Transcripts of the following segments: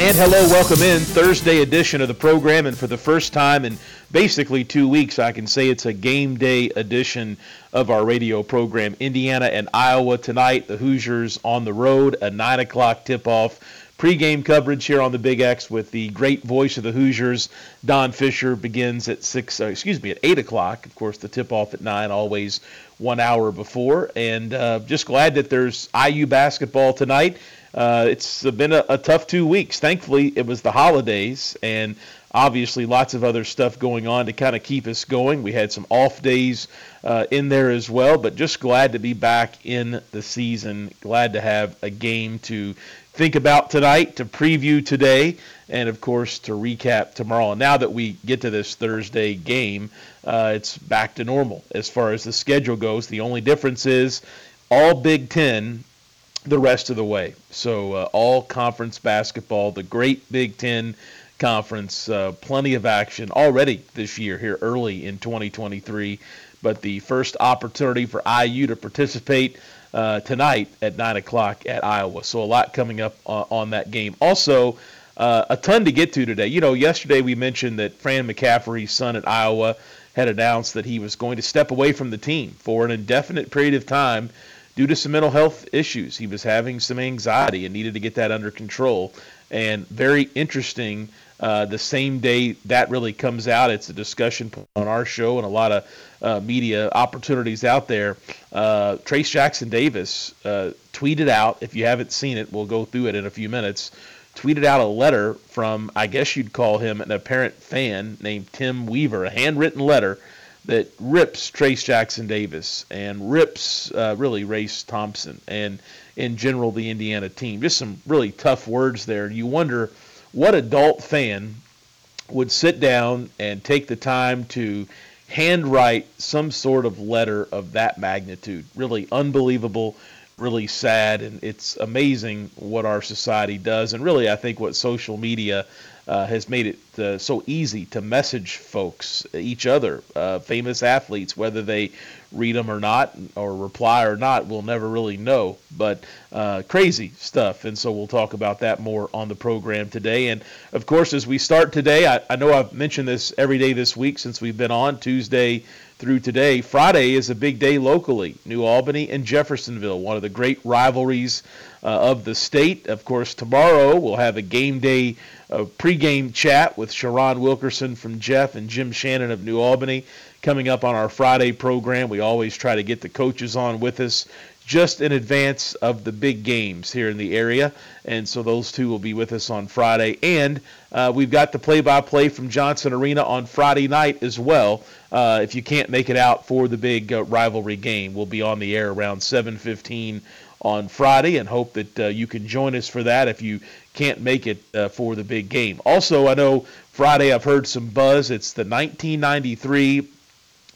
And hello, welcome in Thursday edition of the program. And for the first time in basically two weeks, I can say it's a game day edition of our radio program. Indiana and Iowa tonight. The Hoosiers on the road, a nine o'clock tip off. Pre-game coverage here on the Big X with the great voice of the Hoosiers, Don Fisher, begins at six. Uh, excuse me, at eight o'clock. Of course, the tip-off at nine, always one hour before. And uh, just glad that there's IU basketball tonight uh, it's been a, a, tough two weeks. Thankfully, it was the holidays, and obviously lots of other stuff going on to kind of keep us going. We had some off days uh, in there as well, but just glad to be back in the season. Glad to have a game to think about tonight, to preview today, and of course to recap tomorrow. Now that we get to this Thursday game, uh, it's back to normal as far as the schedule goes. The only difference is all Big Ten the rest of the way. So uh, all conference basketball, the great Big Ten conference, uh, plenty of action already this year here early in 2023. But the first opportunity for IU to participate uh, tonight at 9 o'clock at Iowa. So a lot coming up on, on that game. Also, uh, a ton to get to today. You know, yesterday we mentioned that Fran McCaffery's son at Iowa had announced that he was going to step away from the team for an indefinite period of time due to some mental health issues. He was having some anxiety and needed to get that under control. And very interesting. Uh, the same day that really comes out, it's a discussion on our show and a lot of uh, media opportunities out there. Uh, Trayce Jackson Davis uh, tweeted out, if you haven't seen it, we'll go through it in a few minutes. Tweeted out a letter from, I guess you'd call him an apparent fan named Tim Weaver, a handwritten letter that rips Trayce Jackson Davis and rips uh, really Race Thompson and in general the Indiana team. Just some really tough words there. You wonder what adult fan would sit down and take the time to handwrite some sort of letter of that magnitude. Really unbelievable, really sad, and it's amazing what our society does. And really, I think what social media uh, has made it uh, so easy to message folks, each other, uh, famous athletes, whether they read them or not, or reply or not, we'll never really know. But uh, crazy stuff. And so we'll talk about that more on the program today. And of course, as we start today, I, I know I've mentioned this every day this week since we've been on Tuesday through today. Friday is a big day locally. New Albany and Jeffersonville, one of the great rivalries uh, of the state. Of course, tomorrow we'll have a game day uh, pregame chat with Sharon Wilkerson from Jeff and Jim Shannon of New Albany coming up on our Friday program. We always try to get the coaches on with us just in advance of the big games here in the area. And so those two will be with us on Friday. And uh, we've got the play by play from Johnson Arena on Friday night as well. Uh, if you can't make it out for the big uh, rivalry game, we'll be on the air around 7:15 on Friday, and hope that uh, you can join us for that if you can't make it uh, for the big game. Also, I know Friday I've heard some buzz. It's the 1993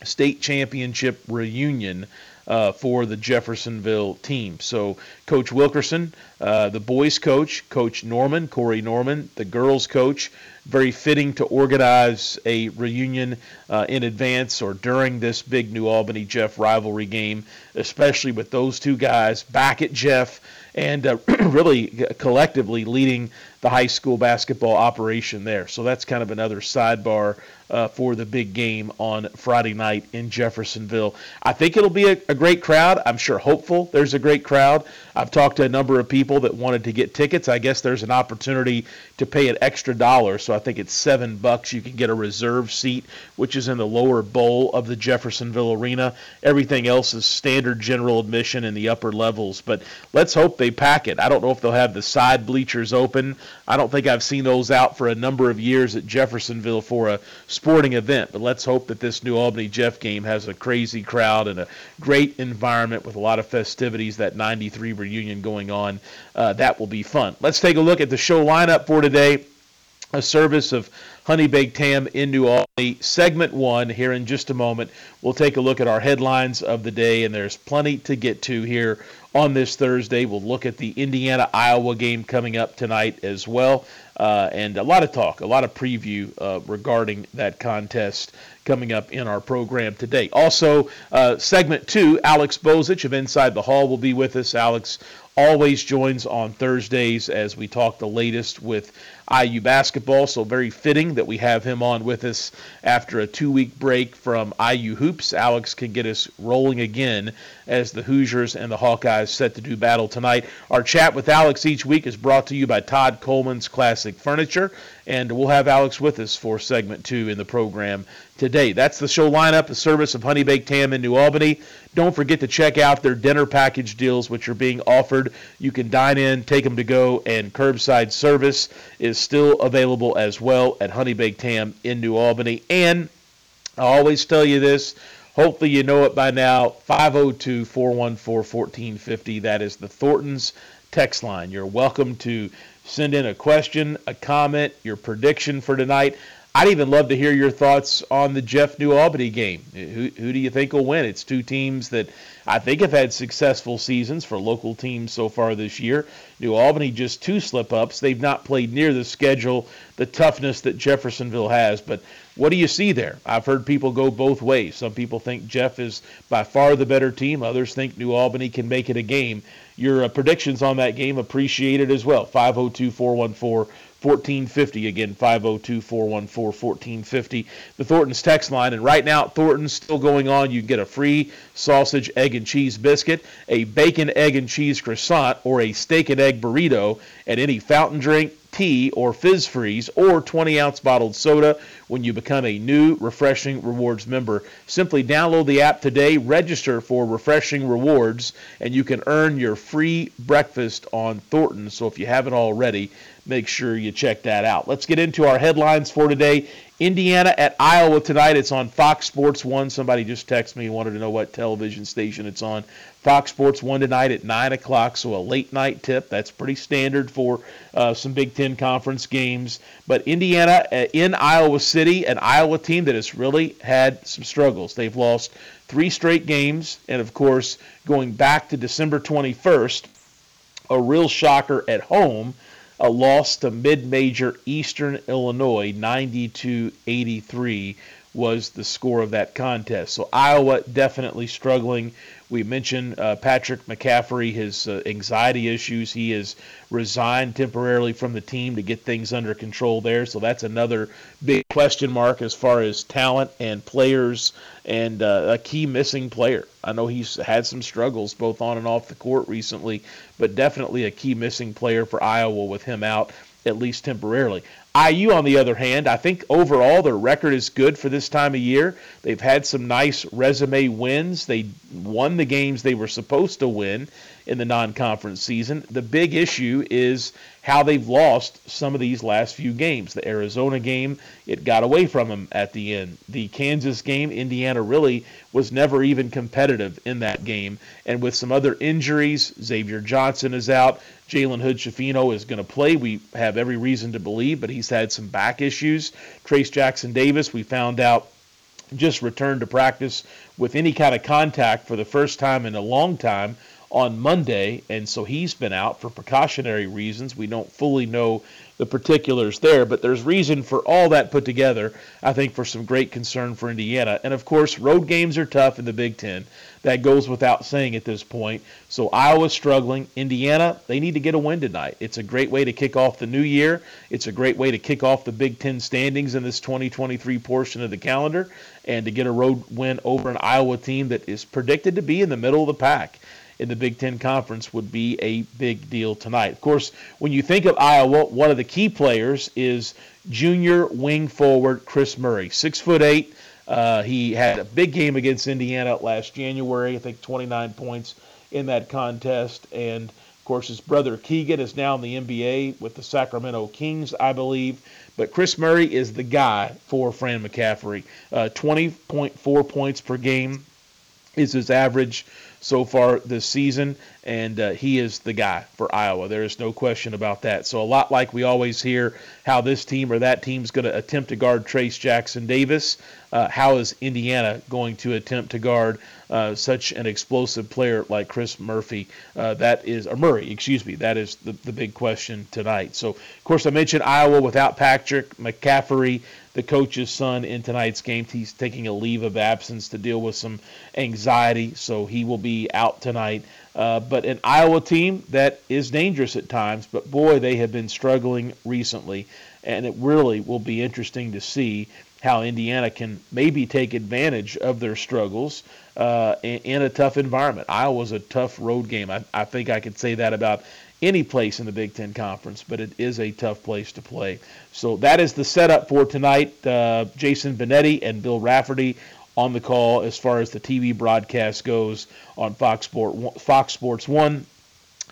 state championship reunion uh, for the Jeffersonville team. So, Coach Wilkerson, uh, the boys coach, Coach Norman, Corey Norman, the girls coach, very fitting to organize a reunion uh, in advance or during this big New Albany Jeff rivalry game, especially with those two guys back at Jeff and uh, really collectively leading the high school basketball operation there. So that's kind of another sidebar uh, for the big game on Friday night in Jeffersonville. I think it'll be a, a, great crowd. I'm sure hopeful there's a great crowd. I've talked to a number of people that wanted to get tickets. I guess there's an opportunity to pay an extra dollar, so I think it's seven bucks. You can get a reserve seat, which is in the lower bowl of the Jeffersonville Arena. Everything else is standard general admission in the upper levels, but let's hope they pack it. I don't know if they'll have the side bleachers open. I don't think I've seen those out for a number of years at Jeffersonville for a sporting event, but let's hope that this New Albany Jeff game has a crazy crowd and a great environment with a lot of festivities, that 93 reunion going on. Uh, that will be fun. Let's take a look at the show lineup for today. A service of Honey Baked Ham in New Albany. Segment one here in just a moment. We'll take a look at our headlines of the day, and there's plenty to get to here on this Thursday. We'll look at the Indiana Iowa game coming up tonight as well, uh, and a lot of talk, a lot of preview uh, regarding that contest coming up in our program today. Also, uh, segment two, Alex Bozich of Inside the Hall will be with us. Alex always joins on Thursdays as we talk the latest with IU basketball. So very fitting that we have him on with us after a two-week break from IU hoops. Alex can get us rolling again as the Hoosiers and the Hawkeyes set to do battle tonight. Our chat with Alex each week is brought to you by Todd Coleman's Classic Furniture, and we'll have Alex with us for segment two in the program today. That's the show lineup, the service of Honey Baked Ham in New Albany. Don't forget to check out their dinner package deals, which are being offered. You can dine in, take them to go, and curbside service is still available as well at Honey Baked Ham in New Albany. And I always tell you this. Hopefully, you know it by now 502 414 1450. That is the Thornton's text line. You're welcome to send in a question, a comment, your prediction for tonight. I'd even love to hear your thoughts on the Jeff New Albany game. Who, who do you think will win? It's two teams that I think have had successful seasons for local teams so far this year. New Albany just two slip ups. They've not played near the schedule, the toughness that Jeffersonville has. But what do you see there? I've heard people go both ways. Some people think Jeff is by far the better team. Others think New Albany can make it a game. Your uh, predictions on that game appreciated as well. 502 414 1450. Again, 502 414 1450. The Thornton's text line. And right now, Thornton's still going on. You can get a free sausage, egg, and cheese biscuit, a bacon, egg, and cheese croissant, or a steak and egg burrito at any fountain drink, tea, or fizz freeze, or 20 ounce bottled soda when you become a new Refreshing Rewards member. Simply download the app today, register for Refreshing Rewards, and you can earn your free breakfast on Thornton. So if you haven't already, make sure you check that out. Let's get into our headlines for today. Indiana at Iowa tonight. It's on Fox Sports 1. Somebody just texted me, and wanted to know what television station it's on. Fox Sports 1 tonight at 9 o'clock, so a late night tip. That's pretty standard for uh, some Big Ten Conference games. But Indiana uh, in Iowa City, an Iowa team that has really had some struggles. They've lost three straight games, and of course, going back to December 21st, a real shocker at home a loss to mid-major Eastern Illinois, 92-83 was the score of that contest. So Iowa definitely struggling we mentioned uh, Patrick McCaffery, his uh, anxiety issues. He has resigned temporarily from the team to get things under control there. So that's another big question mark as far as talent and players and uh, a key missing player. I know he's had some struggles both on and off the court recently, but definitely a key missing player for Iowa with him out at least temporarily. IU, on the other hand, I think overall their record is good for this time of year. They've had some nice resume wins. They won the games they were supposed to win in the non conference season. The big issue is how they've lost some of these last few games. The Arizona game, it got away from them at the end. The Kansas game, Indiana really was never even competitive in that game. And with some other injuries, Xavier Johnson is out. Jalen Hood Schifino is going to play. We have every reason to believe, but he's had some back issues. Trayce Jackson Davis, we found out, just returned to practice with any kind of contact for the first time in a long time on Monday, and so he's been out for precautionary reasons. We don't fully know the particulars there, but there's reason for all that put together, I think, for some great concern for Indiana. And of course, road games are tough in the Big Ten. That goes without saying at this point. So Iowa's struggling. Indiana, they need to get a win tonight. It's a great way to kick off the new year. It's a great way to kick off the Big Ten standings in this 2023 portion of the calendar and to get a road win over an Iowa team that is predicted to be in the middle of the pack in the Big Ten Conference would be a big deal tonight. Of course, when you think of Iowa, one of the key players is junior wing forward Kris Murray, six foot eight. Uh, he had a big game against Indiana last January, I think 29 points in that contest. And of course, his brother Keegan is now in the NBA with the Sacramento Kings, I believe. But Kris Murray is the guy for Fran McCaffery. Uh, 20.4 points per game is his average so far this season, and uh, he is the guy for Iowa. There is no question about that. So, a lot like we always hear how this team or that team is going to attempt to guard Trayce Jackson Davis, uh, how is Indiana going to attempt to guard uh, such an explosive player like Chris Murphy? Uh, that is, or Murray, excuse me, that is the, the big question tonight. So, of course, I mentioned Iowa without Patrick McCaffery the coach's son in tonight's game. He's taking a leave of absence to deal with some anxiety, so he will be out tonight. Uh, but an Iowa team that is dangerous at times, but boy, they have been struggling recently, and it really will be interesting to see how Indiana can maybe take advantage of their struggles uh, in, in, a tough environment. Iowa's a tough road game. I, I think I could say that about any place in the Big Ten Conference, but it is a tough place to play. So that is the setup for tonight. Uh, Jason Benetti and Bill Raftery on the call as far as the TV broadcast goes on Fox, Sport, Fox Sports 1.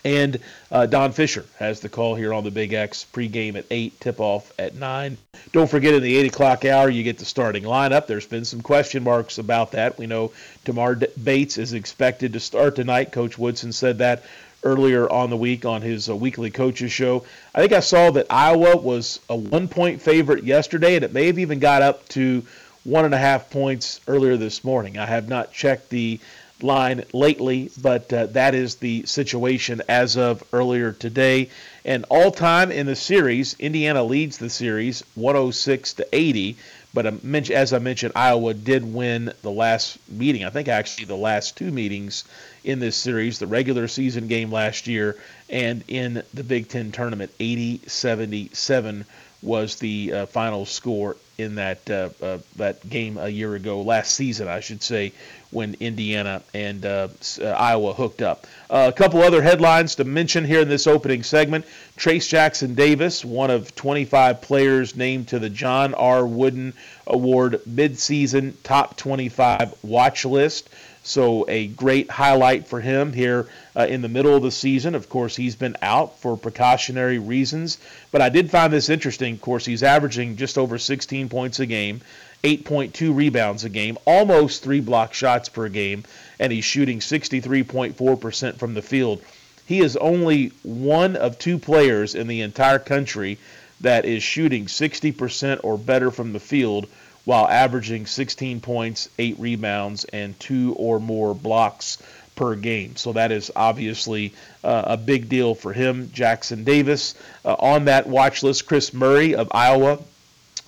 And uh, Don Fisher has the call here on the Big X pregame at 8, tip off at 9. Don't forget, in the 8 o'clock hour, you get the starting lineup. There's been some question marks about that. We know Tamar Bates is expected to start tonight. Coach Woodson said that earlier on the week on his uh, weekly coaches show. I think I saw that Iowa was a one point favorite yesterday, and it may have even got up to one and a half points earlier this morning. I have not checked the line lately, but uh, that is the situation as of earlier today. And all time in the series, Indiana leads the series 106 to 80. But um, as I mentioned, Iowa did win the last meeting. I think actually the last two meetings in this series, the regular season game last year and in the Big Ten tournament. 80 77 was the uh, final score in that uh, uh, that game a year ago, last season, I should say, when Indiana and uh, uh, Iowa hooked up. Uh, a couple other headlines to mention here in this opening segment: Trayce Jackson Davis, one of 25 players named to the John R. Wooden Award midseason top 25 watch list. So, a great highlight for him here uh, in the middle of the season. Of course, he's been out for precautionary reasons, but I did find this interesting. Of course, he's averaging just over 16 points a game, 8.2 rebounds a game, almost three block shots per game, and he's shooting 63.4% from the field. He is only one of two players in the entire country that is shooting 60% or better from the field while averaging 16 points, 8 rebounds, and two or more blocks per game. So that is obviously uh, a big deal for him. Jackson Davis uh, on that watch list. Kris Murray of Iowa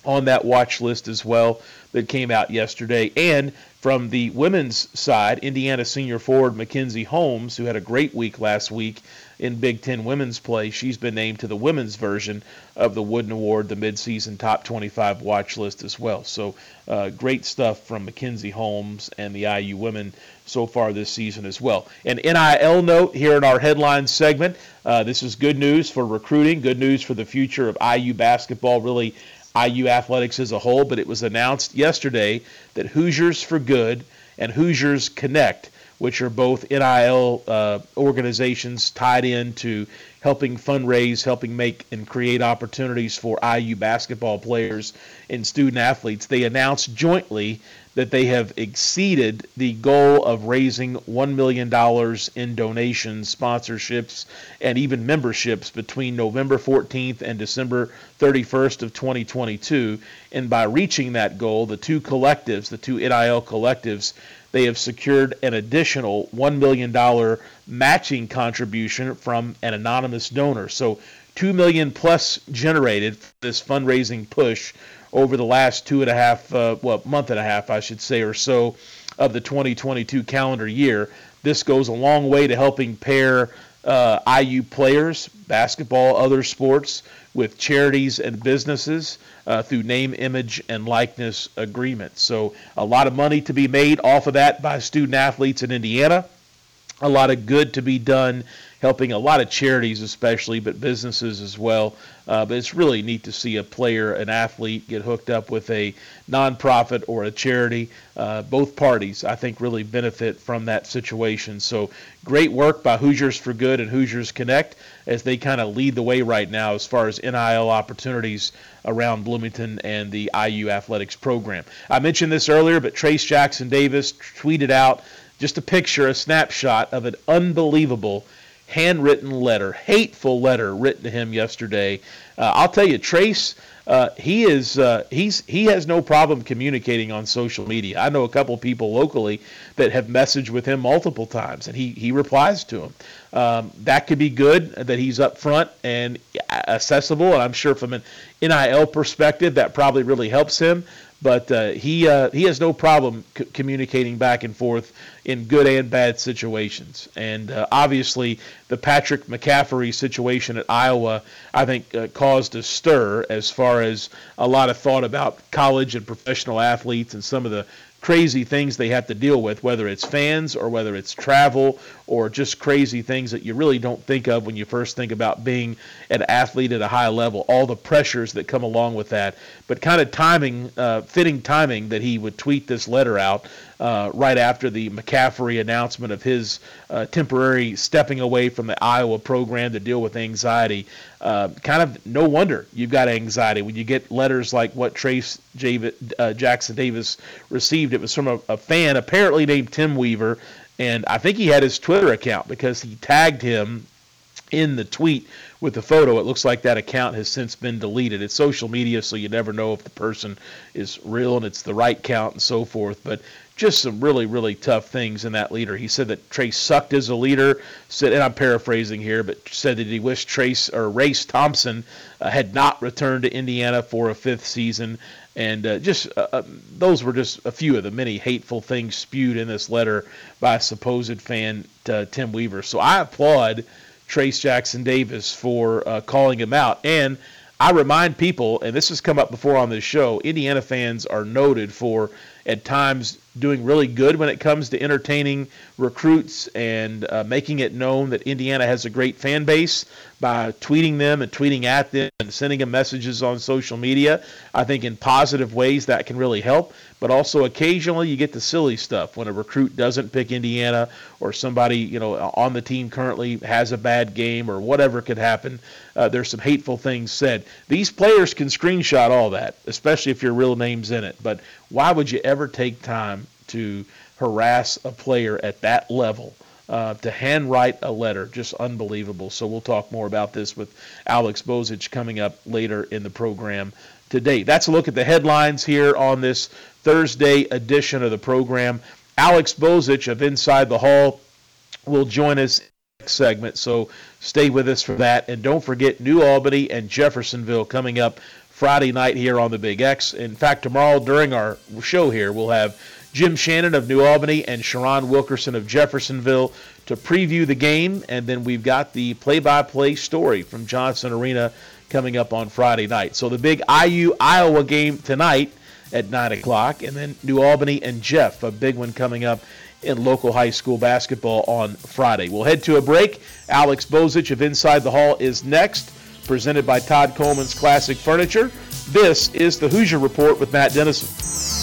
on that watch list as well that came out yesterday. And from the women's side, Indiana senior forward Mackenzie Holmes, who had a great week last week in Big Ten women's play, she's been named to the women's version of the Wooden Award, the midseason top 25 watch list as well. So uh, great stuff from Mackenzie Holmes and the IU women so far this season as well. An NIL note here in our headline segment. Uh, this is good news for recruiting, good news for the future of IU basketball. Really IU athletics as a whole, but it was announced yesterday that Hoosiers for Good and Hoosiers Connect, which are both NIL uh, organizations tied into helping fundraise, helping make and create opportunities for IU basketball players and student athletes, they announced jointly that they have exceeded the goal of raising $1 million in donations, sponsorships, and even memberships between November 14th and December 31st of 2022. And by reaching that goal, the two collectives, the two NIL collectives, they have secured an additional $1 million matching contribution from an anonymous donor. So 2 million plus generated for this fundraising push over the last two and a half, uh, well, month and a half, I should say, or so of the 2022 calendar year. This goes a long way to helping pair uh, IU players, basketball, other sports, with charities and businesses uh, through name, image, and likeness agreements. So, a lot of money to be made off of that by student athletes in Indiana. A lot of good to be done helping a lot of charities, especially, but businesses as well. Uh, but it's really neat to see a player, an athlete, get hooked up with a nonprofit or a charity. Uh, both parties, I think, really benefit from that situation. So great work by Hoosiers for Good and Hoosiers Connect as they kind of lead the way right now as far as NIL opportunities around Bloomington and the IU athletics program. I mentioned this earlier, but Trayce Jackson Davis tweeted out just a picture, a snapshot of an unbelievable handwritten letter, hateful letter written to him yesterday. Uh, I'll tell you, Trayce, uh, he is uh, he's he has no problem communicating on social media. I know a couple people locally that have messaged with him multiple times, and he he replies to them. Um, that could be good that he's upfront and accessible, and I'm sure from an NIL perspective that probably really helps him but uh, he uh, he has no problem c- communicating back and forth in good and bad situations. And uh, obviously, the Patrick McCaffery situation at Iowa, I think, uh, caused a stir as far as a lot of thought about college and professional athletes and some of the crazy things they have to deal with, whether it's fans or whether it's travel or just crazy things that you really don't think of when you first think about being an athlete at a high level, all the pressures that come along with that. But kind of timing, uh, fitting timing that he would tweet this letter out uh, right after the McCaffery announcement of his uh, temporary stepping away from the Iowa program to deal with anxiety. Uh, kind of no wonder you've got anxiety when you get letters like what Trayce uh, Jackson Davis received. It was from a, a fan apparently named Tim Weaver, and I think he had his Twitter account because he tagged him in the tweet with the photo. It looks like that account has since been deleted. It's social media, so you never know if the person is real and it's the right count and so forth. But just some really, really tough things in that leader. He said that Trayce sucked as a leader. Said, and I'm paraphrasing here, but said that he wished Trayce or Race Thompson uh, had not returned to Indiana for a fifth season. And uh, just uh, uh those were just a few of the many hateful things spewed in this letter by supposed fan, uh, Tim Weaver. So I applaud Trayce Jackson Davis for uh, calling him out. And I remind people, and this has come up before on this show, Indiana fans are noted for at times doing really good when it comes to entertaining recruits and uh, making it known that Indiana has a great fan base by tweeting them and tweeting at them and sending them messages on social media. I think in positive ways that can really help. But also occasionally you get the silly stuff when a recruit doesn't pick Indiana or somebody you know on the team currently has a bad game or whatever could happen. Uh, there's some hateful things said. These players can screenshot all that, especially if your real name's in it. But why would you ever take time to harass a player at that level? Uh, to handwrite a letter, just unbelievable. So we'll talk more about this with Alex Bozich coming up later in the program today. That's a look at the headlines here on this Thursday edition of the program. Alex Bozich of Inside the Hall will join us next segment, so stay with us for that. And don't forget New Albany and Jeffersonville coming up Friday night here on the Big X. In fact, tomorrow during our show here, we'll have Jim Shannon of New Albany and Sharon Wilkerson of Jeffersonville to preview the game. And then we've got the play by play story from Johnson Arena coming up on Friday night. So the big IU Iowa game tonight at 9 o'clock. And then New Albany and Jeff, a big one coming up in local high school basketball on Friday. We'll head to a break. Alex Bozich of Inside the Hall is next presented by Todd Coleman's Classic Furniture. This is the Hoosier Report with Matt Dennison.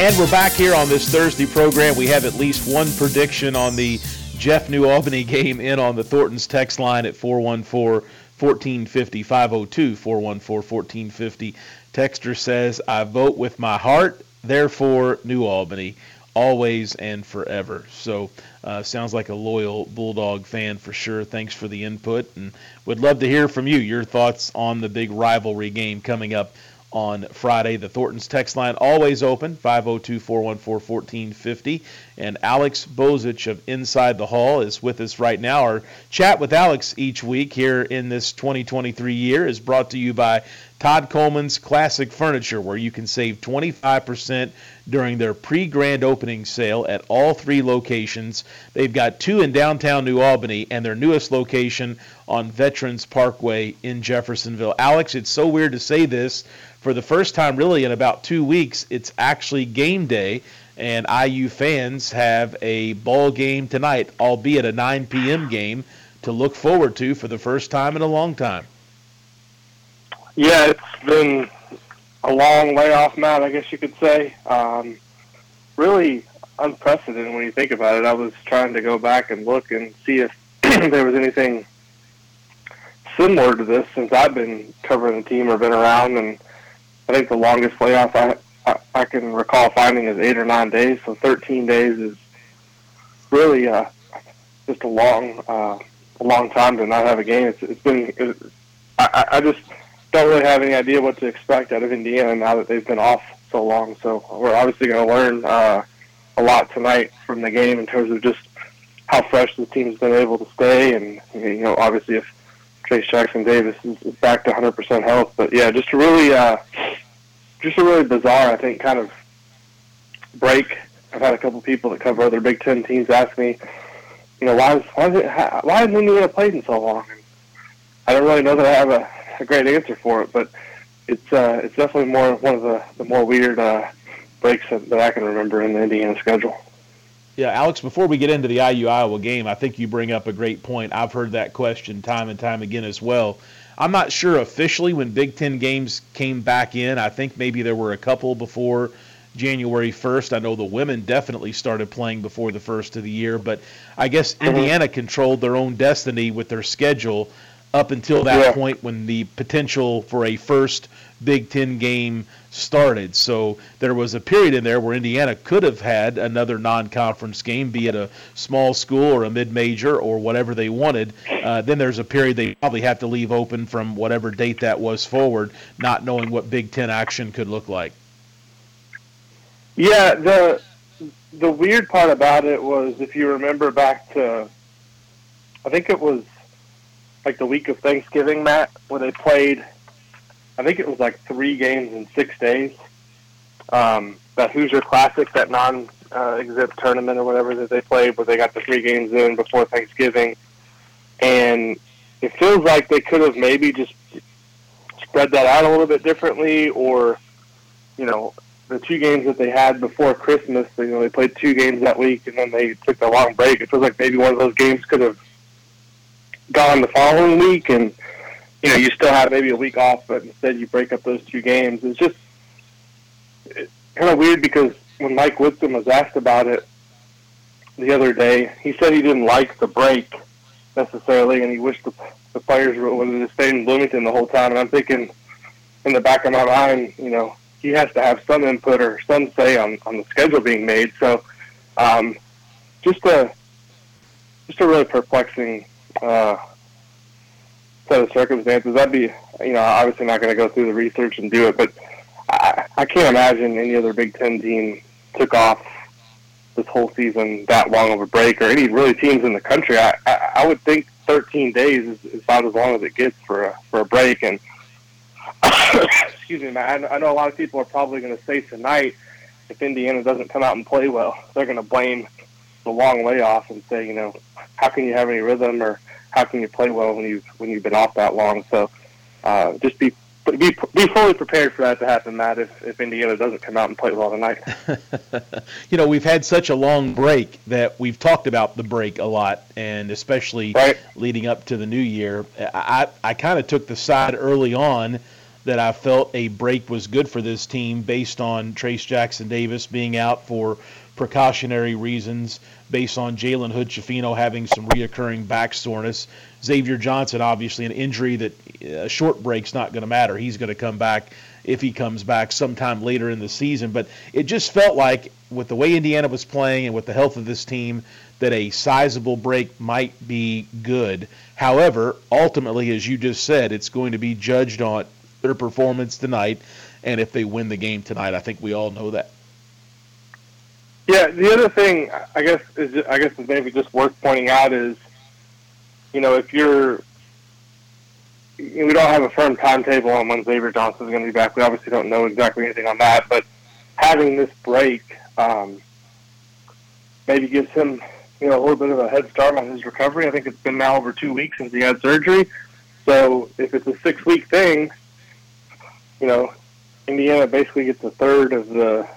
And we're back here on this Thursday program. We have at least one prediction on the Jeff New Albany game in on the Thornton's text line at 414 1450 502 414 1450. Texter says, I vote with my heart, therefore New Albany, always and forever. So, uh, sounds like a loyal Bulldog fan for sure. Thanks for the input and would love to hear from you your thoughts on the big rivalry game coming up on Friday. The Thornton's text line always open 502-414-1450 and Alex Bozich of Inside the Hall is with us right now. Our chat with Alex each week here in this 2023 year is brought to you by Todd Coleman's Classic Furniture where you can save 25% during their pre-grand opening sale at all three locations. They've got two in downtown New Albany and their newest location on Veterans Parkway in Jeffersonville. Alex, it's so weird to say this for the first time really in about two weeks, it's actually game day, and IU fans have a ball game tonight, albeit a 9 p.m. game, to look forward to for the first time in a long time. Yeah, it's been a long layoff, Matt. I guess you could say. Um, really unprecedented when you think about it. I was trying to go back and look and see if there was anything similar to this since I've been covering the team or been around, and I think the longest layoff I, I, can recall finding is eight or nine days. So 13 days is really uh, just a long, uh, a long time to not have a game. It's, it's been. It, I, I just don't really have any idea what to expect out of Indiana now that they've been off so long. So we're obviously going to learn uh, a lot tonight from the game in terms of just how fresh the team's been able to stay, and you know, obviously if Trayce Jackson Davis is, back to 100% health. But yeah, just a really, uh, just a really bizarre, I think, kind of break. I've had a couple people that cover other Big Ten teams ask me, you know, why is why is it why has Indiana played in so long? I don't really know that I have a, a great answer for it, but it's uh, it's definitely more one of the, the more weird uh, breaks that, that I can remember in the Indiana schedule. Yeah, Alex, before we get into the IU Iowa game, I think you bring up a great point. I've heard that question time and time again as well. I'm not sure officially when Big Ten games came back in. I think maybe there were a couple before January 1st. I know the women definitely started playing before the first of the year, but I guess Indiana controlled their own destiny with their schedule up until that yeah. point when the potential for a first Big Ten game started. So there was a period in there where Indiana could have had another non-conference game, be it a small school or a mid-major or whatever they wanted. Uh, then there's a period they probably have to leave open from whatever date that was forward, not knowing what Big Ten action could look like. Yeah, the the weird part about it was if you remember back to, I think it was like the week of Thanksgiving, Matt, where they played I think it was like three games in six days. Um, that Hoosier Classic, that non-exhibit uh, tournament or whatever that they played, where they got the three games in before Thanksgiving, and it feels like they could have maybe just spread that out a little bit differently, or you know, the two games that they had before Christmas, you know, they played two games that week, and then they took the long break. It feels like maybe one of those games could have gone the following week, and you know, you still have maybe a week off, but instead you break up those two games. It's just it's kind of weird because when Mike Woodson was asked about it the other day, he said he didn't like the break necessarily, and he wished the, the players would have stayed in Bloomington the whole time. And I'm thinking, in the back of my mind, you know, he has to have some input or some say on, on the schedule being made. So, um, just a just a really perplexing uh, set of circumstances, I'd be, you know, obviously not going to go through the research and do it, but I, I can't imagine any other Big Ten team took off this whole season that long of a break, or any really teams in the country. I, I, I would think 13 days is, is about as long as it gets for a, for a break. And excuse me, man, I, I know a lot of people are probably going to say tonight if Indiana doesn't come out and play well, they're going to blame the long layoff and say, you know, how can you have any rhythm or how can you play well when you've when you've been off that long? So uh, just be be be fully prepared for that to happen, Matt. If if Indiana doesn't come out and play well tonight. you know, we've had such a long break that we've talked about the break a lot, and especially right. leading up to the new year. I I kind of took the side early on that I felt a break was good for this team based on Trayce Jackson Davis being out for precautionary reasons, based on Jalen Hood Schifino having some reoccurring back soreness. Xavier Johnson, obviously, an injury that a short break's not going to matter. He's going to come back if he comes back sometime later in the season. But it just felt like, with the way Indiana was playing and with the health of this team, that a sizable break might be good. However, ultimately, as you just said, it's going to be judged on their performance tonight and if they win the game tonight. I think we all know that. Yeah, the other thing I guess is I guess is maybe just worth pointing out is, you know, if you're, we don't have a firm timetable on when Xavier Johnson is going to be back. We obviously don't know exactly anything on that, but having this break um, maybe gives him, you know, a little bit of a head start on his recovery. I think it's been now over two weeks since he had surgery. So if it's a six week thing, you know, Indiana basically gets a third of the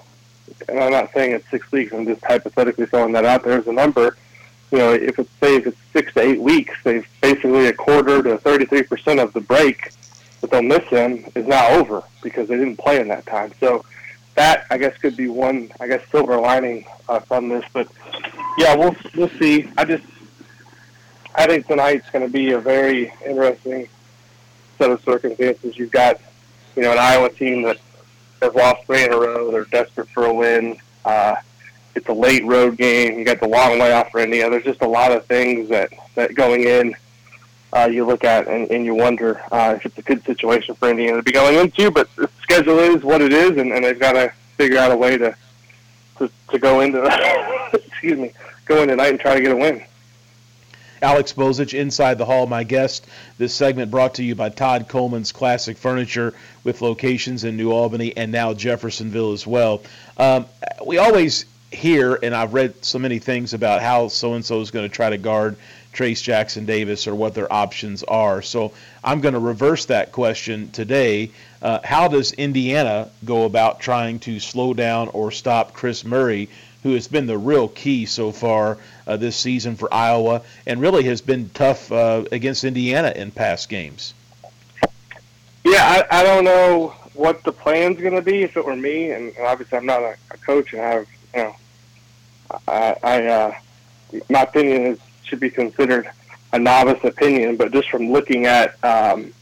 and I'm not saying it's six weeks. I'm just hypothetically throwing that out there as a number. You know, if it's say if it's six to eight weeks, they've basically a quarter to 33 percent of the break that they'll miss him is now over because they didn't play in that time. So that I guess could be one I guess silver lining uh, from this. But yeah, we'll we'll see. I just I think tonight's going to be a very interesting set of circumstances. You've got you know an Iowa team that have lost three in a row. They're desperate for a win. Uh, it's a late road game. You got the long layoff for India. There's just a lot of things that that going in uh, you look at and, and you wonder uh, if it's a good situation for Indiana to be going into. But the schedule is what it is, and, and they've got to figure out a way to to, to go into excuse me go in tonight and try to get a win. Alex Bozich, Inside the Hall, my guest. This segment brought to you by Todd Coleman's Classic Furniture with locations in New Albany and now Jeffersonville as well. Um, we always hear, and I've read so many things about how so and so is going to try to guard Trayce Jackson Davis or what their options are. So I'm going to reverse that question today. Uh, how does Indiana go about trying to slow down or stop Kris Murray, who has been the real key so far uh, this season for Iowa and really has been tough uh, against Indiana in past games. Yeah, I, I don't know what the plan's going to be if it were me, and obviously I'm not a, a coach and I have, you know, I, I uh, my opinion is should be considered a novice opinion, but just from looking at um,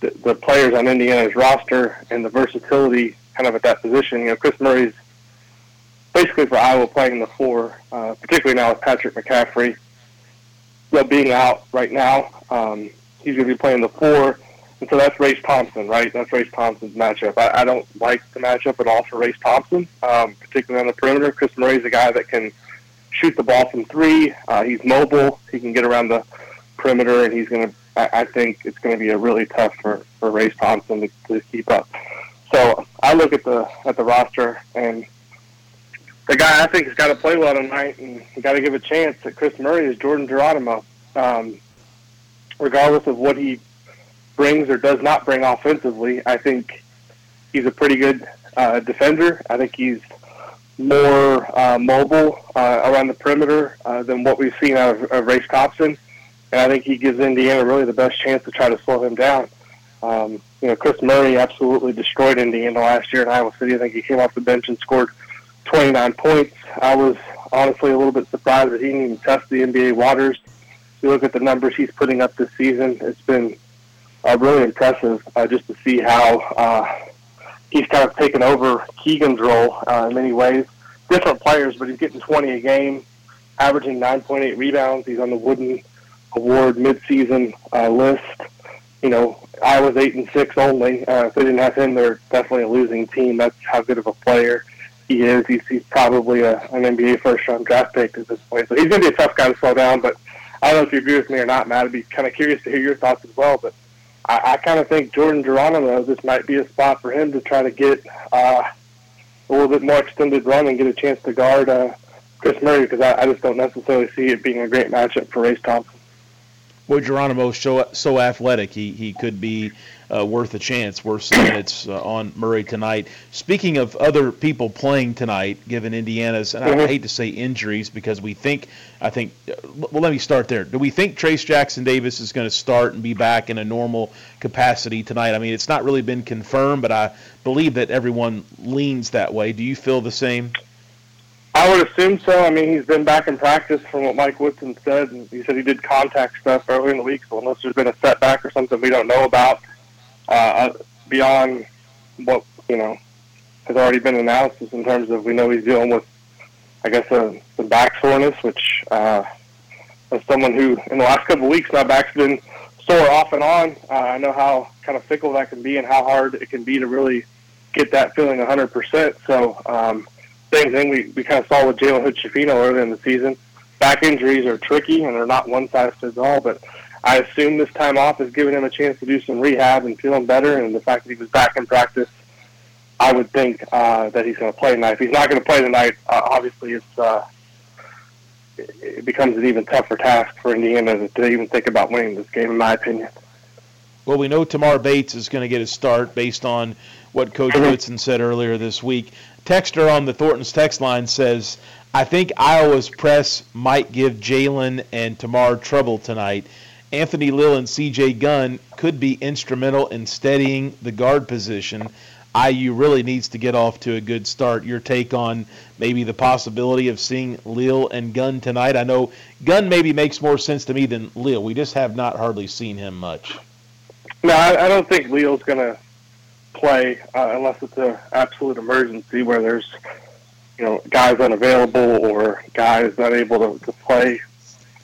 the, the players on Indiana's roster and the versatility kind of at that position, you know, Kris Murray's basically for Iowa playing the four, uh, particularly now with Patrick McCaffery you know, being out right now. Um, he's going to be playing the four, and so that's Race Thompson, right? That's Race Thompson's matchup. I, I don't like the matchup at all for Race Thompson, um, particularly on the perimeter. Kris Murray's a guy that can shoot the ball from three. Uh, he's mobile. He can get around the perimeter, and he's going to. I think it's going to be a really tough for for Race Thompson to, to keep up. So I look at the at the roster, and the guy I think has got to play well tonight, and got to give a chance at Kris Murray is Jordan Geronimo. Um, regardless of what he brings or does not bring offensively, I think he's a pretty good uh, defender. I think he's more uh, mobile uh, around the perimeter uh, than what we've seen out of, of Race Thompson, and I think he gives Indiana really the best chance to try to slow him down. Um, you know, Kris Murray absolutely destroyed Indiana last year in Iowa City. I think he came off the bench and scored – 29 points. I was honestly a little bit surprised that he didn't even test the NBA waters. If you look at the numbers he's putting up this season, it's been uh, really impressive uh, just to see how uh, he's kind of taken over Keegan's role uh, in many ways. Different players, but he's getting 20 a game, averaging 9.8 rebounds. He's on the Wooden Award midseason uh, list. You know, Iowa's eight and six only. Uh, if they didn't have him, they're definitely a losing team. That's how good of a player he is. He's, he's probably a, an NBA first round draft pick at this point. So he's going to be a tough guy to slow down. But I don't know if you agree with me or not, Matt. I'd be kind of curious to hear your thoughts as well. But I, I kind of think Jordan Geronimo, this might be a spot for him to try to get uh, a little bit more extended run and get a chance to guard uh, Kris Murray because I, I just don't necessarily see it being a great matchup for Race Thompson. Boy, Geronimo's so, so athletic. He he could be uh, worth a chance, worth some minutes uh, on Murray tonight. Speaking of other people playing tonight, given Indiana's, and mm-hmm. I hate to say injuries because we think, I think, well, let me start there. Do we think Trayce Jackson Davis is going to start and be back in a normal capacity tonight? I mean, it's not really been confirmed, but I believe that everyone leans that way. Do you feel the same? I would assume so. I mean, he's been back in practice from what Mike Woodson said, and he said he did contact stuff early in the week. So unless there's been a setback or something we don't know about, uh, beyond what you know has already been announced in terms of we know he's dealing with, I guess, a, some back soreness, which uh, as someone who in the last couple of weeks my back's been sore off and on, uh, I know how kind of fickle that can be and how hard it can be to really get that feeling 100%. So um, same thing we, we kind of saw with Jalen Hood-Schifino earlier in the season. Back injuries are tricky and they're not one size fits all, but I assume this time off is giving him a chance to do some rehab and feeling better. And the fact that he was back in practice, I would think uh, that he's going to play tonight. If he's not going to play tonight, uh, obviously it's uh, it becomes an even tougher task for Indiana to even think about winning this game, in my opinion. Well, we know Tamar Bates is going to get a start based on what Coach mm-hmm. Woodson said earlier this week. Texter on the Thornton's text line says, I think Iowa's press might give Jalen and Tamar trouble tonight. Anthony Leal and C.J. Gunn could be instrumental in steadying the guard position. IU really needs to get off to a good start. Your take on maybe the possibility of seeing Leal and Gunn tonight? I know Gunn maybe makes more sense to me than Leal. We just have not hardly seen him much. No, I, I don't think Leal's going to play uh, unless it's an absolute emergency where there's you know guys unavailable or guys not able to, to play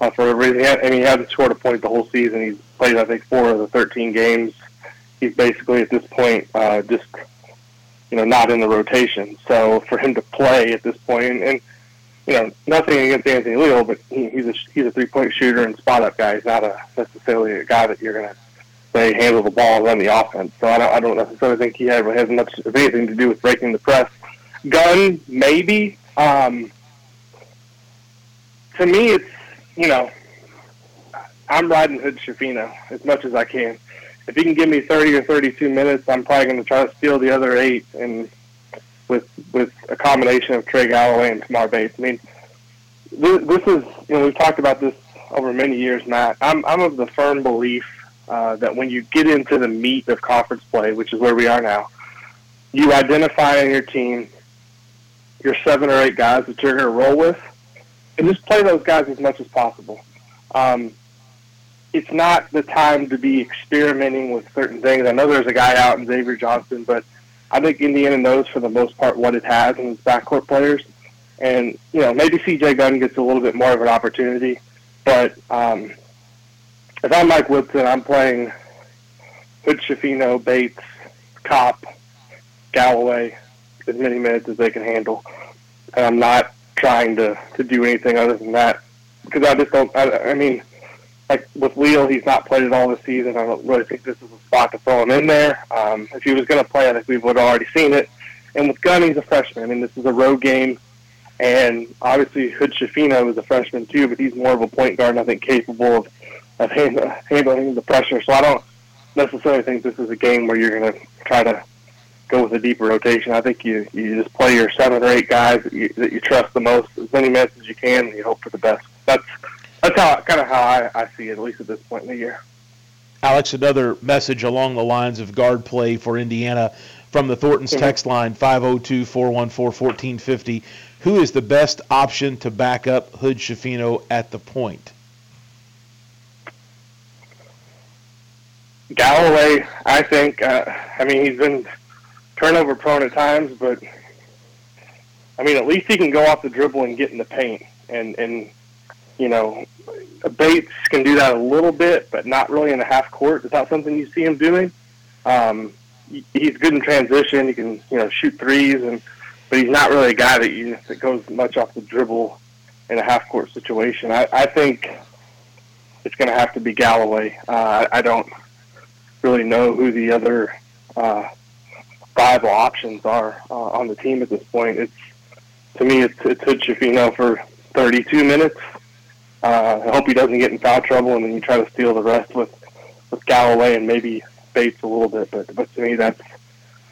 uh, for a reason. He I mean, he hasn't scored a point the whole season. He's played, I think, four of the 13 games. He's basically at this point uh, just, you know, not in the rotation. So for him to play at this point, and, and you know, nothing against Anthony Leal, but he, he's a he's a three point shooter and spot up guy. He's not a necessarily a guy that you're going to say handle the ball and run the offense. So I don't I don't necessarily think he has, has much of anything to do with breaking the press. Gunn maybe. Um, to me, it's you know, I'm riding Hood-Schifino as much as I can. If he can give me 30 or 32 minutes, I'm probably going to try to steal the other eight, and with with a combination of Trey Galloway and Tamar Bates. I mean, this, this is you know we've talked about this over many years, Matt. I'm I'm of the firm belief uh, that when you get into the meat of conference play, which is where we are now, you identify on your team your seven or eight guys that you're going to roll with and just play those guys as much as possible. Um, it's not the time to be experimenting with certain things. I know there's a guy out in Xavier Johnson, but I think Indiana knows for the most part what it has in its backcourt players. And, you know, maybe CJ Gunn gets a little bit more of an opportunity. But um, if I'm Mike Woodson, I'm playing Hood-Schifino, Bates, Kopp, Galloway, as many minutes as they can handle. And I'm not trying to to do anything other than that because I just don't. I, I mean, like with Leal, he's not played it all this season. I don't really think this is a spot to throw him in there. Um, if he was going to play, I think we would have already seen it. And with Gunn, he's a freshman. I mean, this is a road game, and obviously Hood-Schifino is a freshman too, but he's more of a point guard, and I think capable of of handling the pressure. So I don't necessarily think this is a game where you're going to try to go with a deeper rotation. I think you you just play your seven or eight guys that you, that you trust the most, as many minutes as you can, and you hope for the best. That's that's how kind of how I, I see it, at least at this point in the year. Alex, another message along the lines of guard play for Indiana from the Thornton's mm-hmm. text line 502 414 1450. Who is the best option to back up Hood-Schifino at the point? Galloway, I think. Uh, I mean, he's been turnover prone at times, but I mean, at least he can go off the dribble and get in the paint. And and you know, Bates can do that a little bit, but not really in the half court. It's not something you see him doing. Um, he's good in transition. He can you know shoot threes, and but he's not really a guy that you that goes much off the dribble in a half court situation. I, I think it's going to have to be Galloway. Uh, I don't really know who the other uh, viable options are uh, on the team at this point. It's to me, it's it's Hood-Schifino for 32 minutes, Uh, I hope he doesn't get in foul trouble, and then you try to steal the rest with with Galloway and maybe Bates a little bit. But but to me, that's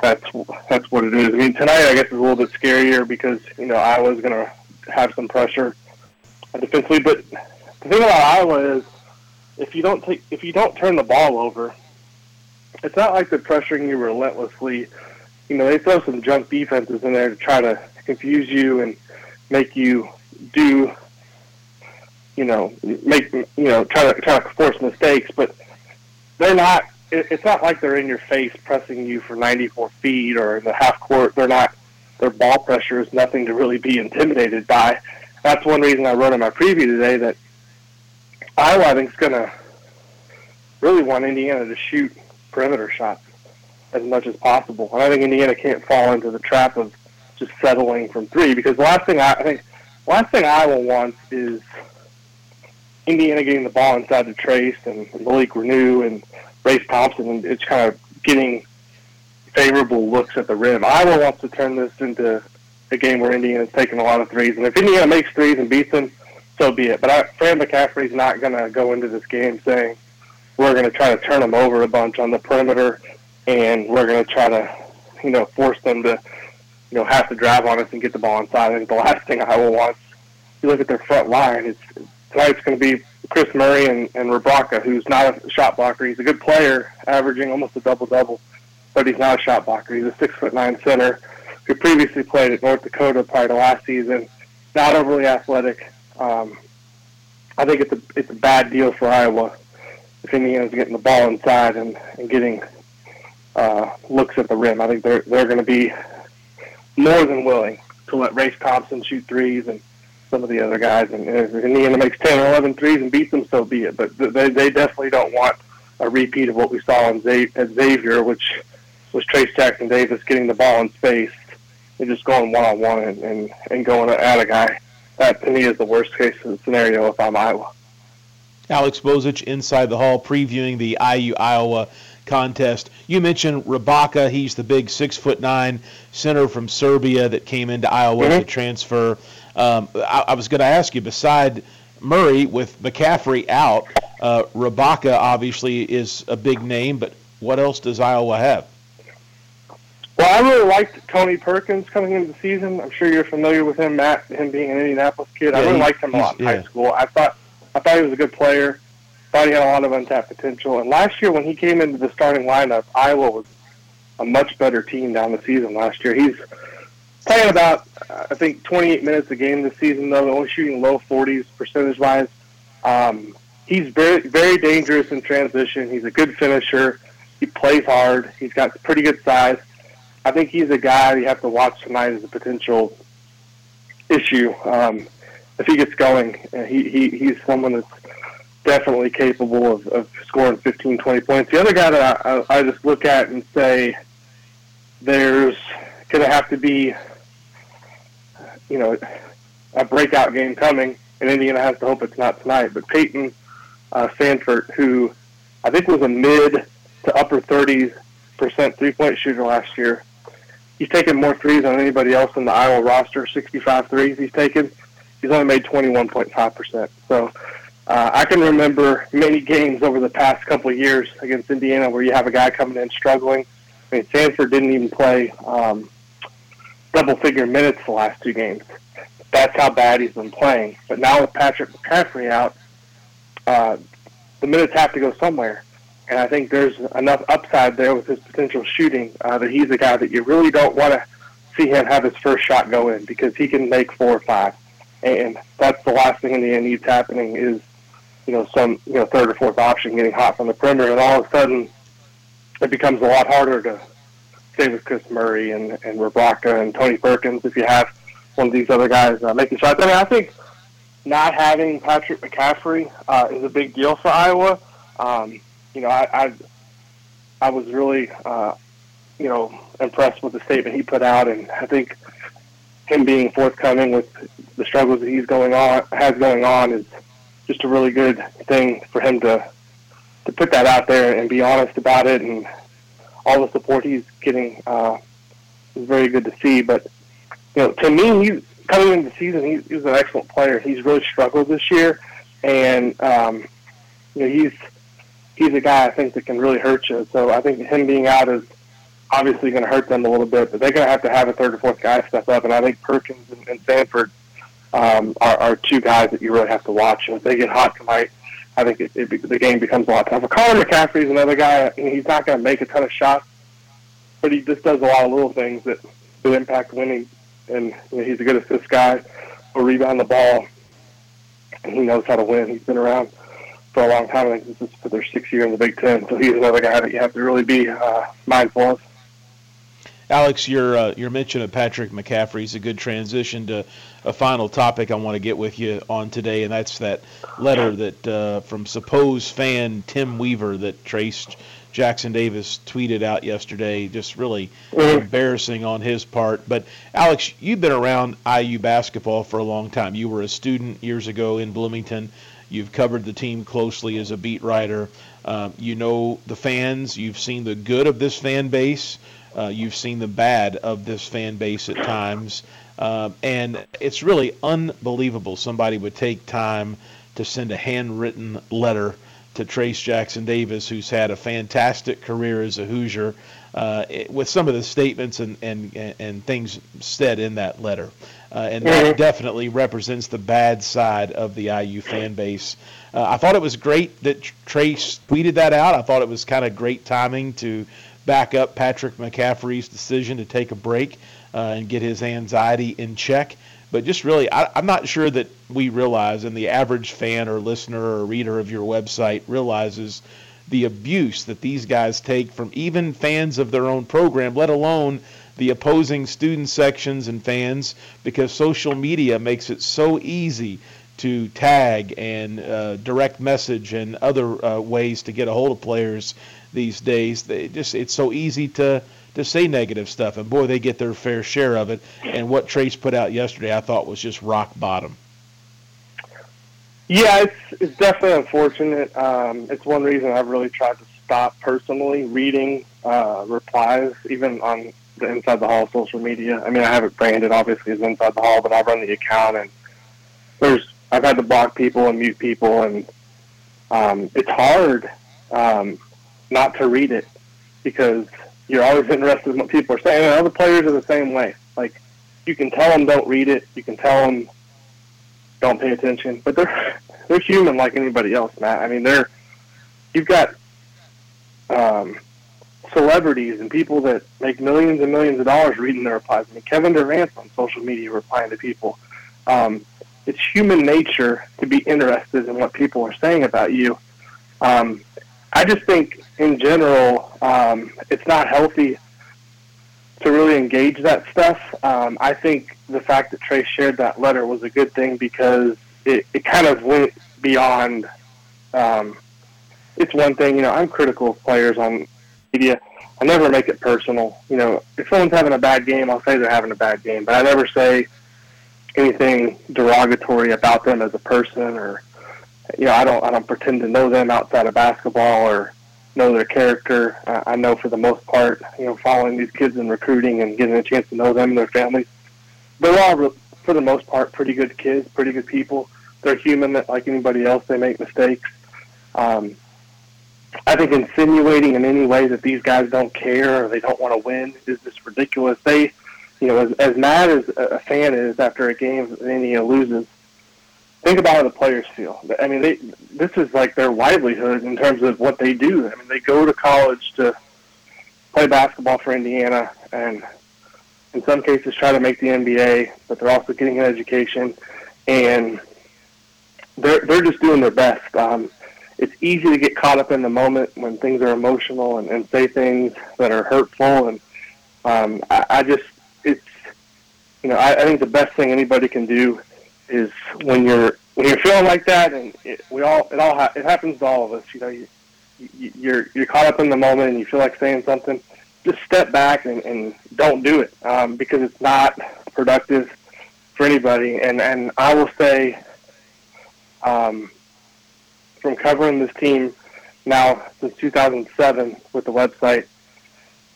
that's that's what it is. I mean, tonight I guess is a little bit scarier because you know Iowa's going to have some pressure defensively. But the thing about Iowa is if you don't take if you don't turn the ball over, it's not like they're pressuring you relentlessly. You know, they throw some junk defenses in there to try to confuse you and make you do you know, make you know, try to try to force mistakes, but they're not it's not like they're in your face pressing you for 94 feet or in the half court. They're not. Their ball pressure is nothing to really be intimidated by. That's one reason I wrote in my preview today that Iowa, I think, is going to really want Indiana to shoot perimeter shots as much as possible. And I think Indiana can't fall into the trap of just settling from three because the last thing I, I think, last thing Iowa wants is Indiana getting the ball inside the Trayce and, Malik Reneau and Race Thompson, and it's kind of getting favorable looks at the rim. Iowa wants to turn this into a game where Indiana's taking a lot of threes, and if Indiana makes threes and beats them, so be it. But I, Fran McCaffery's not going to go into this game saying we're going to try to turn them over a bunch on the perimeter, and we're going to try to, you know, force them to, you know, have to drive on us and get the ball inside. And the last thing Iowa wants, you look at their front line, it's tonight's going to be Kris Murray and, and Rebraca, who's not a shot blocker. He's a good player, averaging almost a double double, but he's not a shot blocker. He's a six foot nine center who previously played at North Dakota prior to last season. Not overly athletic. Um, I think it's a it's a bad deal for Iowa if Indiana's getting the ball inside and, and getting uh, looks at the rim. I think they're they're going to be more than willing to let Race Thompson shoot threes and some of the other guys. And if Indiana makes 10 or 11 threes and beats them, so be it. But they, they definitely don't want a repeat of what we saw in at Xavier, which was Trayce Jackson Davis getting the ball in space and just going one on one and and going at a guy. That to me is the worst case scenario if I'm Iowa. Alex Bozich inside the hall previewing the IU Iowa contest. You mentioned Rebraca. He's the big six foot nine center from Serbia that came into Iowa mm-hmm. to transfer. Um, I, I, was going to ask you, beside Murray with McCaffery out, uh, Rebraca obviously is a big name, but what else does Iowa have? Well, I really liked Tony Perkins coming into the season. I'm sure you're familiar with him, Matt. Him being an Indianapolis kid, yeah, I really he, liked him a lot in yeah. high school. I thought I thought he was a good player. Thought he had a lot of untapped potential. And last year, when he came into the starting lineup, Iowa was a much better team down the season last year. He's playing about, I think, 28 minutes a game this season, though, only shooting low 40s percentage wise. Um, he's very, very dangerous in transition. He's a good finisher. He plays hard. He's got pretty good size. I think he's a guy you have to watch tonight as a potential issue. Um, if he gets going, he, he he's someone that's definitely capable of, of scoring 15, 20 points. The other guy that I, I, just look at and say there's going to have to be you know, a breakout game coming, and Indiana has to hope it's not tonight. But Payton uh, Sandfort, who I think was a mid to upper 30s percent three point shooter last year, he's taken more threes than anybody else in the Iowa roster. 65 threes he's taken. He's only made 21.5 percent. So. Uh, I can remember many games over the past couple of years against Indiana where you have a guy coming in struggling. I mean, Sandfort didn't even play um, double figure minutes the last two games. That's how bad he's been playing. But now with Patrick McCaffery out, uh, the minutes have to go somewhere. And I think there's enough upside there with his potential shooting uh, that he's a guy that you really don't want to see him have his first shot go in because he can make four or five. And that's the last thing Indiana needs happening is, you know, some you know third or fourth option getting hot from the perimeter, and all of a sudden it becomes a lot harder to same with Kris Murray and and Rebraca and Tony Perkins. If you have one of these other guys uh, making shots, I mean, I think not having Patrick McCaffery uh, is a big deal for Iowa. Um, you know, I I, I was really uh, you know impressed with the statement he put out, and I think him being forthcoming with the struggles that he's going on has going on is just a really good thing for him to to put that out there and be honest about it and all the support he's getting uh, is very good to see. But you know, to me, he's coming into the season. He's, he's an excellent player. He's really struggled this year, and um, you know he's he's a guy I think that can really hurt you. So I think him being out is obviously going to hurt them a little bit, but they're going to have to have a third or fourth guy step up. And I think Perkins and, and Sandfort um, are, are two guys that you really have to watch. And if they get hot tonight, I think it, it, the game becomes a lot tougher. Connor McCaffery's another guy. He's not going to make a ton of shots, but he just does a lot of little things that, that impact winning. And you know, he's a good assist guy. Will rebound the ball, and he knows how to win. He's been around for a long time. I think this is for their sixth year in the Big Ten, so he's another guy that you have to really be uh, mindful of. Alex, your uh, your mention of Patrick McCaffery is a good transition to a final topic I want to get with you on today, and that's that letter that uh, from supposed fan Tim Weaver that traced Jackson Davis tweeted out yesterday. Just really mm-hmm. embarrassing on his part. But Alex, you've been around IU basketball for a long time. You were a student years ago in Bloomington. You've covered the team closely as a beat writer. Um, you know the fans. You've seen the good of this fan base. Uh, you've seen the bad of this fan base at times. Uh, and it's really unbelievable somebody would take time to send a handwritten letter to Trayce Jackson Davis, who's had a fantastic career as a Hoosier, uh, with some of the statements and, and, and things said in that letter. Uh, and that mm-hmm. definitely represents the bad side of the IU fan base. Uh, I thought it was great that Trayce tweeted that out. I thought it was kind of great timing to back up Patrick McCaffery's decision to take a break uh, and get his anxiety in check. But just really, I, I'm not sure that we realize, and the average fan or listener or reader of your website realizes the abuse that these guys take from even fans of their own program, let alone the opposing student sections and fans, because social media makes it so easy to tag and uh, direct message and other uh, ways to get a hold of players these days. They just it's so easy to to say negative stuff, and boy, they get their fair share of it. And what Trayce put out yesterday, I thought was just rock bottom. Yeah, it's it's definitely unfortunate. Um, it's one reason I've really tried to stop personally reading uh, replies, even on the Inside the Hall social media. I mean, I have it branded obviously as Inside the Hall, but I run the account, and there's I've had to block people and mute people, and um, it's hard. Um, not to read it because you're always interested in what people are saying. And other players are the same way. Like you can tell them don't read it. You can tell them don't pay attention, but they're they're human like anybody else, Matt. I mean, they're you've got um, celebrities and people that make millions and millions of dollars reading their replies. I mean, Kevin Durant's on social media replying to people. Um, it's human nature to be interested in what people are saying about you. Um, I just think, in general, um, it's not healthy to really engage that stuff. Um, I think the fact that Trey shared that letter was a good thing because it, it kind of went beyond. Um, it's one thing, you know, I'm critical of players on media. I never make it personal. You know, if someone's having a bad game, I'll say they're having a bad game, but I never say anything derogatory about them as a person or you know, I don't I don't pretend to know them outside of basketball or know their character. Uh, I know for the most part, you know, following these kids in recruiting and getting a chance to know them and their families, they're all for the most part pretty good kids, pretty good people. They're human like anybody else. They make mistakes. Um, I think insinuating in any way that these guys don't care or they don't want to win is just ridiculous. They, you know, as, as mad as a fan is after a game that Indiana loses, think about how the players feel. I mean, they this is like their livelihood in terms of what they do. I mean, they go to college to play basketball for Indiana, and in some cases try to make the NBA, but they're also getting an education, and they're they're just doing their best. Um, it's easy to get caught up in the moment when things are emotional and, and say things that are hurtful, and um, I, I just it's you know I, I think the best thing anybody can do is when you're when you're feeling like that, and it, we all it all ha- it happens to all of us. You know, you, you you're you're caught up in the moment, and you feel like saying something. Just step back and, and don't do it um, because it's not productive for anybody. And and I will say, um, from covering this team now since 2007 with the website,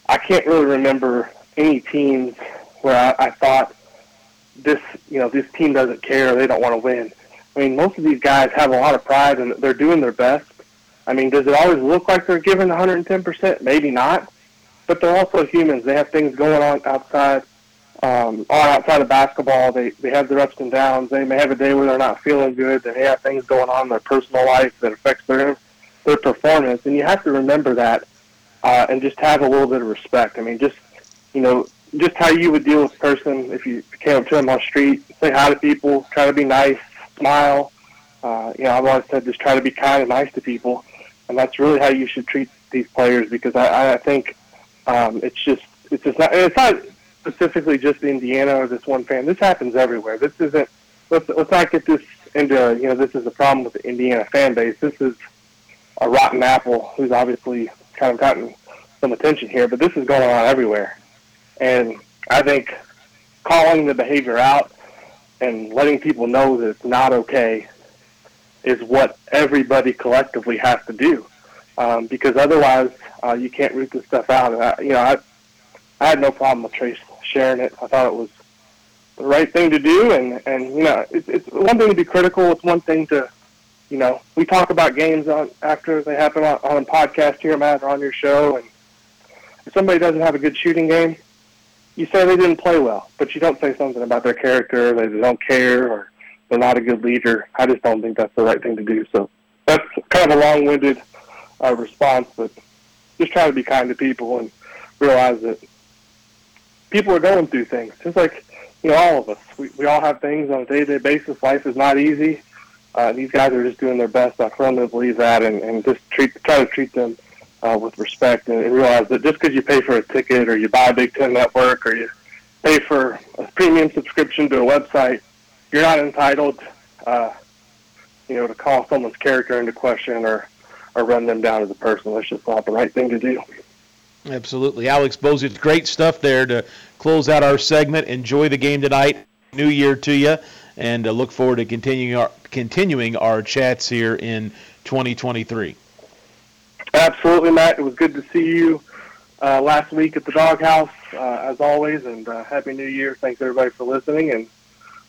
I can't really remember any teams where I, I thought this, you know, this team doesn't care, they don't want to win. I mean, most of these guys have a lot of pride and they're doing their best. I mean, does it always look like they're giving 110%? Maybe not. But they're also humans. They have things going on outside, um, on outside of basketball. They they have their ups and downs. They may have a day where they're not feeling good. They may have things going on in their personal life that affects their their performance. And you have to remember that, uh, and just have a little bit of respect. I mean, just you know, just how you would deal with a person if you came up to them on the street, say hi to people, try to be nice, smile. Uh, you know, I've always said just try to be kind and nice to people, and that's really how you should treat these players because I, I think um, it's just it's just not it's not specifically just Indiana or this one fan. This happens everywhere. This isn't let's let's not get this into you know this is a problem with the Indiana fan base. This is a rotten apple who's obviously kind of gotten some attention here, but this is going on everywhere. And I think calling the behavior out and letting people know that it's not okay is what everybody collectively has to do. Um, because otherwise, uh, you can't root this stuff out. And I, you know, I, I had no problem with Trayce sharing it. I thought it was the right thing to do. And, and you know, it's, it's one thing to be critical. It's one thing to, you know, we talk about games on after they happen on, on a podcast here, Matt, or on your show. And if somebody doesn't have a good shooting game, you say they didn't play well, but you don't say something about their character, they don't care, or they're not a good leader. I just don't think that's the right thing to do. So that's kind of a long-winded uh, response, but just try to be kind to people and realize that people are going through things. Just like you know, all of us, we we all have things on a day-to-day basis. Life is not easy. Uh, these guys are just doing their best. I firmly believe that, and, and just treat try to treat them uh, with respect and, and realize that just because you pay for a ticket or you buy a Big Ten Network or you pay for a premium subscription to a website, you're not entitled, uh, you know, to call someone's character into question or, or run them down as a person. That's just not the right thing to do. Absolutely. Alex Bozich, great stuff there to close out our segment. Enjoy the game tonight. New Year to you, and uh, look forward to continuing our, continuing our chats here in 2023. Absolutely, Matt. It was good to see you uh, last week at the doghouse, uh, as always, and uh, Happy New Year. Thanks, everybody, for listening, and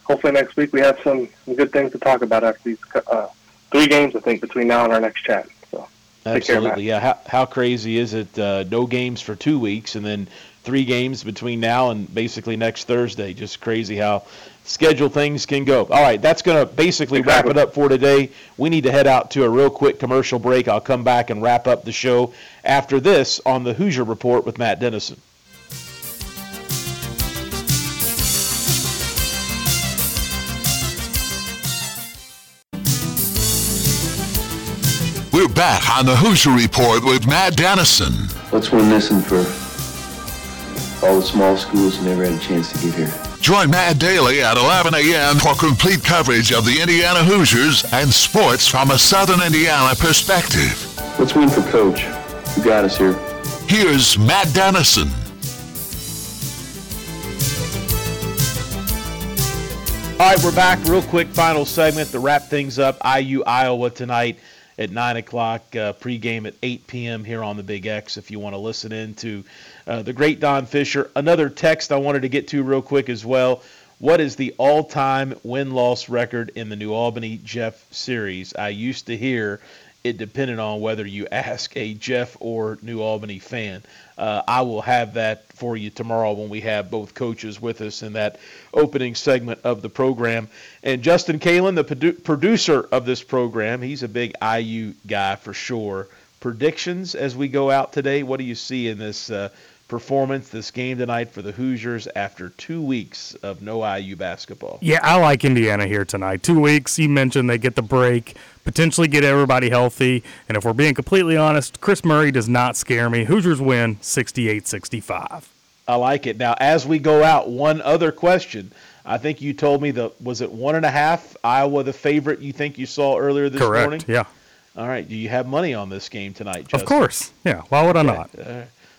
hopefully next week we have some, some good things to talk about after these uh, three games, I think, between now and our next chat. So, Absolutely, care, yeah. How, how crazy is it? Uh, no games for two weeks, and then three games between now and basically next Thursday. Just crazy how schedule things can go. All right, that's going to basically wrap it up for today. We need to head out to a real quick commercial break. I'll come back and wrap up the show after this on the Hoosier Report with Matt Dennison. We're back on the Hoosier Report with Matt Dennison. Let's win this one for all the small schools never had a chance to get here. Join Matt Daly at 11 a.m. for complete coverage of the Indiana Hoosiers and sports from a Southern Indiana perspective. Let's win for Coach. You got us here. Here's Matt Dennison. All right, we're back. Real quick, final segment to wrap things up. IU Iowa tonight at 9 o'clock, uh, pregame at 8 p.m. here on the Big X if you want to listen in to uh, the great Don Fisher. Another text I wanted to get to real quick as well. What is the all time win loss record in the New Albany Jeff series? I used to hear it depended on whether you ask a Jeff or New Albany fan. Uh, I will have that for you tomorrow when we have both coaches with us in that opening segment of the program. And Justin Kalen, the produ- producer of this program, he's a big IU guy for sure. Predictions as we go out today. What do you see in this uh, performance this game tonight for the Hoosiers after two weeks of no IU basketball. Yeah, I like Indiana here tonight. Two weeks, you mentioned they get the break, potentially get everybody healthy. And if we're being completely honest, Kris Murray does not scare me. Hoosiers win 68 65. I like it. Now, as we go out, one other question. I think you told me the was it one and a half Iowa the favorite you think you saw earlier this Correct, morning? Yeah. All right. Do you have money on this game tonight, Justin? Of course. Yeah. Why would I not?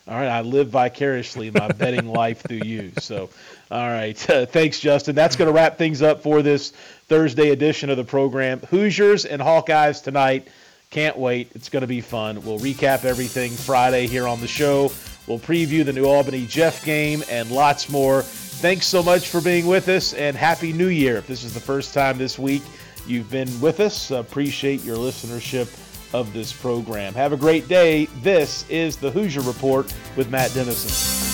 All right, I live vicariously my betting life through you. So, all right, uh, thanks, Justin. That's going to wrap things up for this Thursday edition of the program. Hoosiers and Hawkeyes tonight. Can't wait. It's going to be fun. We'll recap everything Friday here on the show. We'll preview the New Albany Jeff game and lots more. thanks so much for being with us and Happy New Year. If this is the first time this week you've been with us, appreciate your listenership of this program. Have a great day. This is the Hoosier Report with Matt Dennison.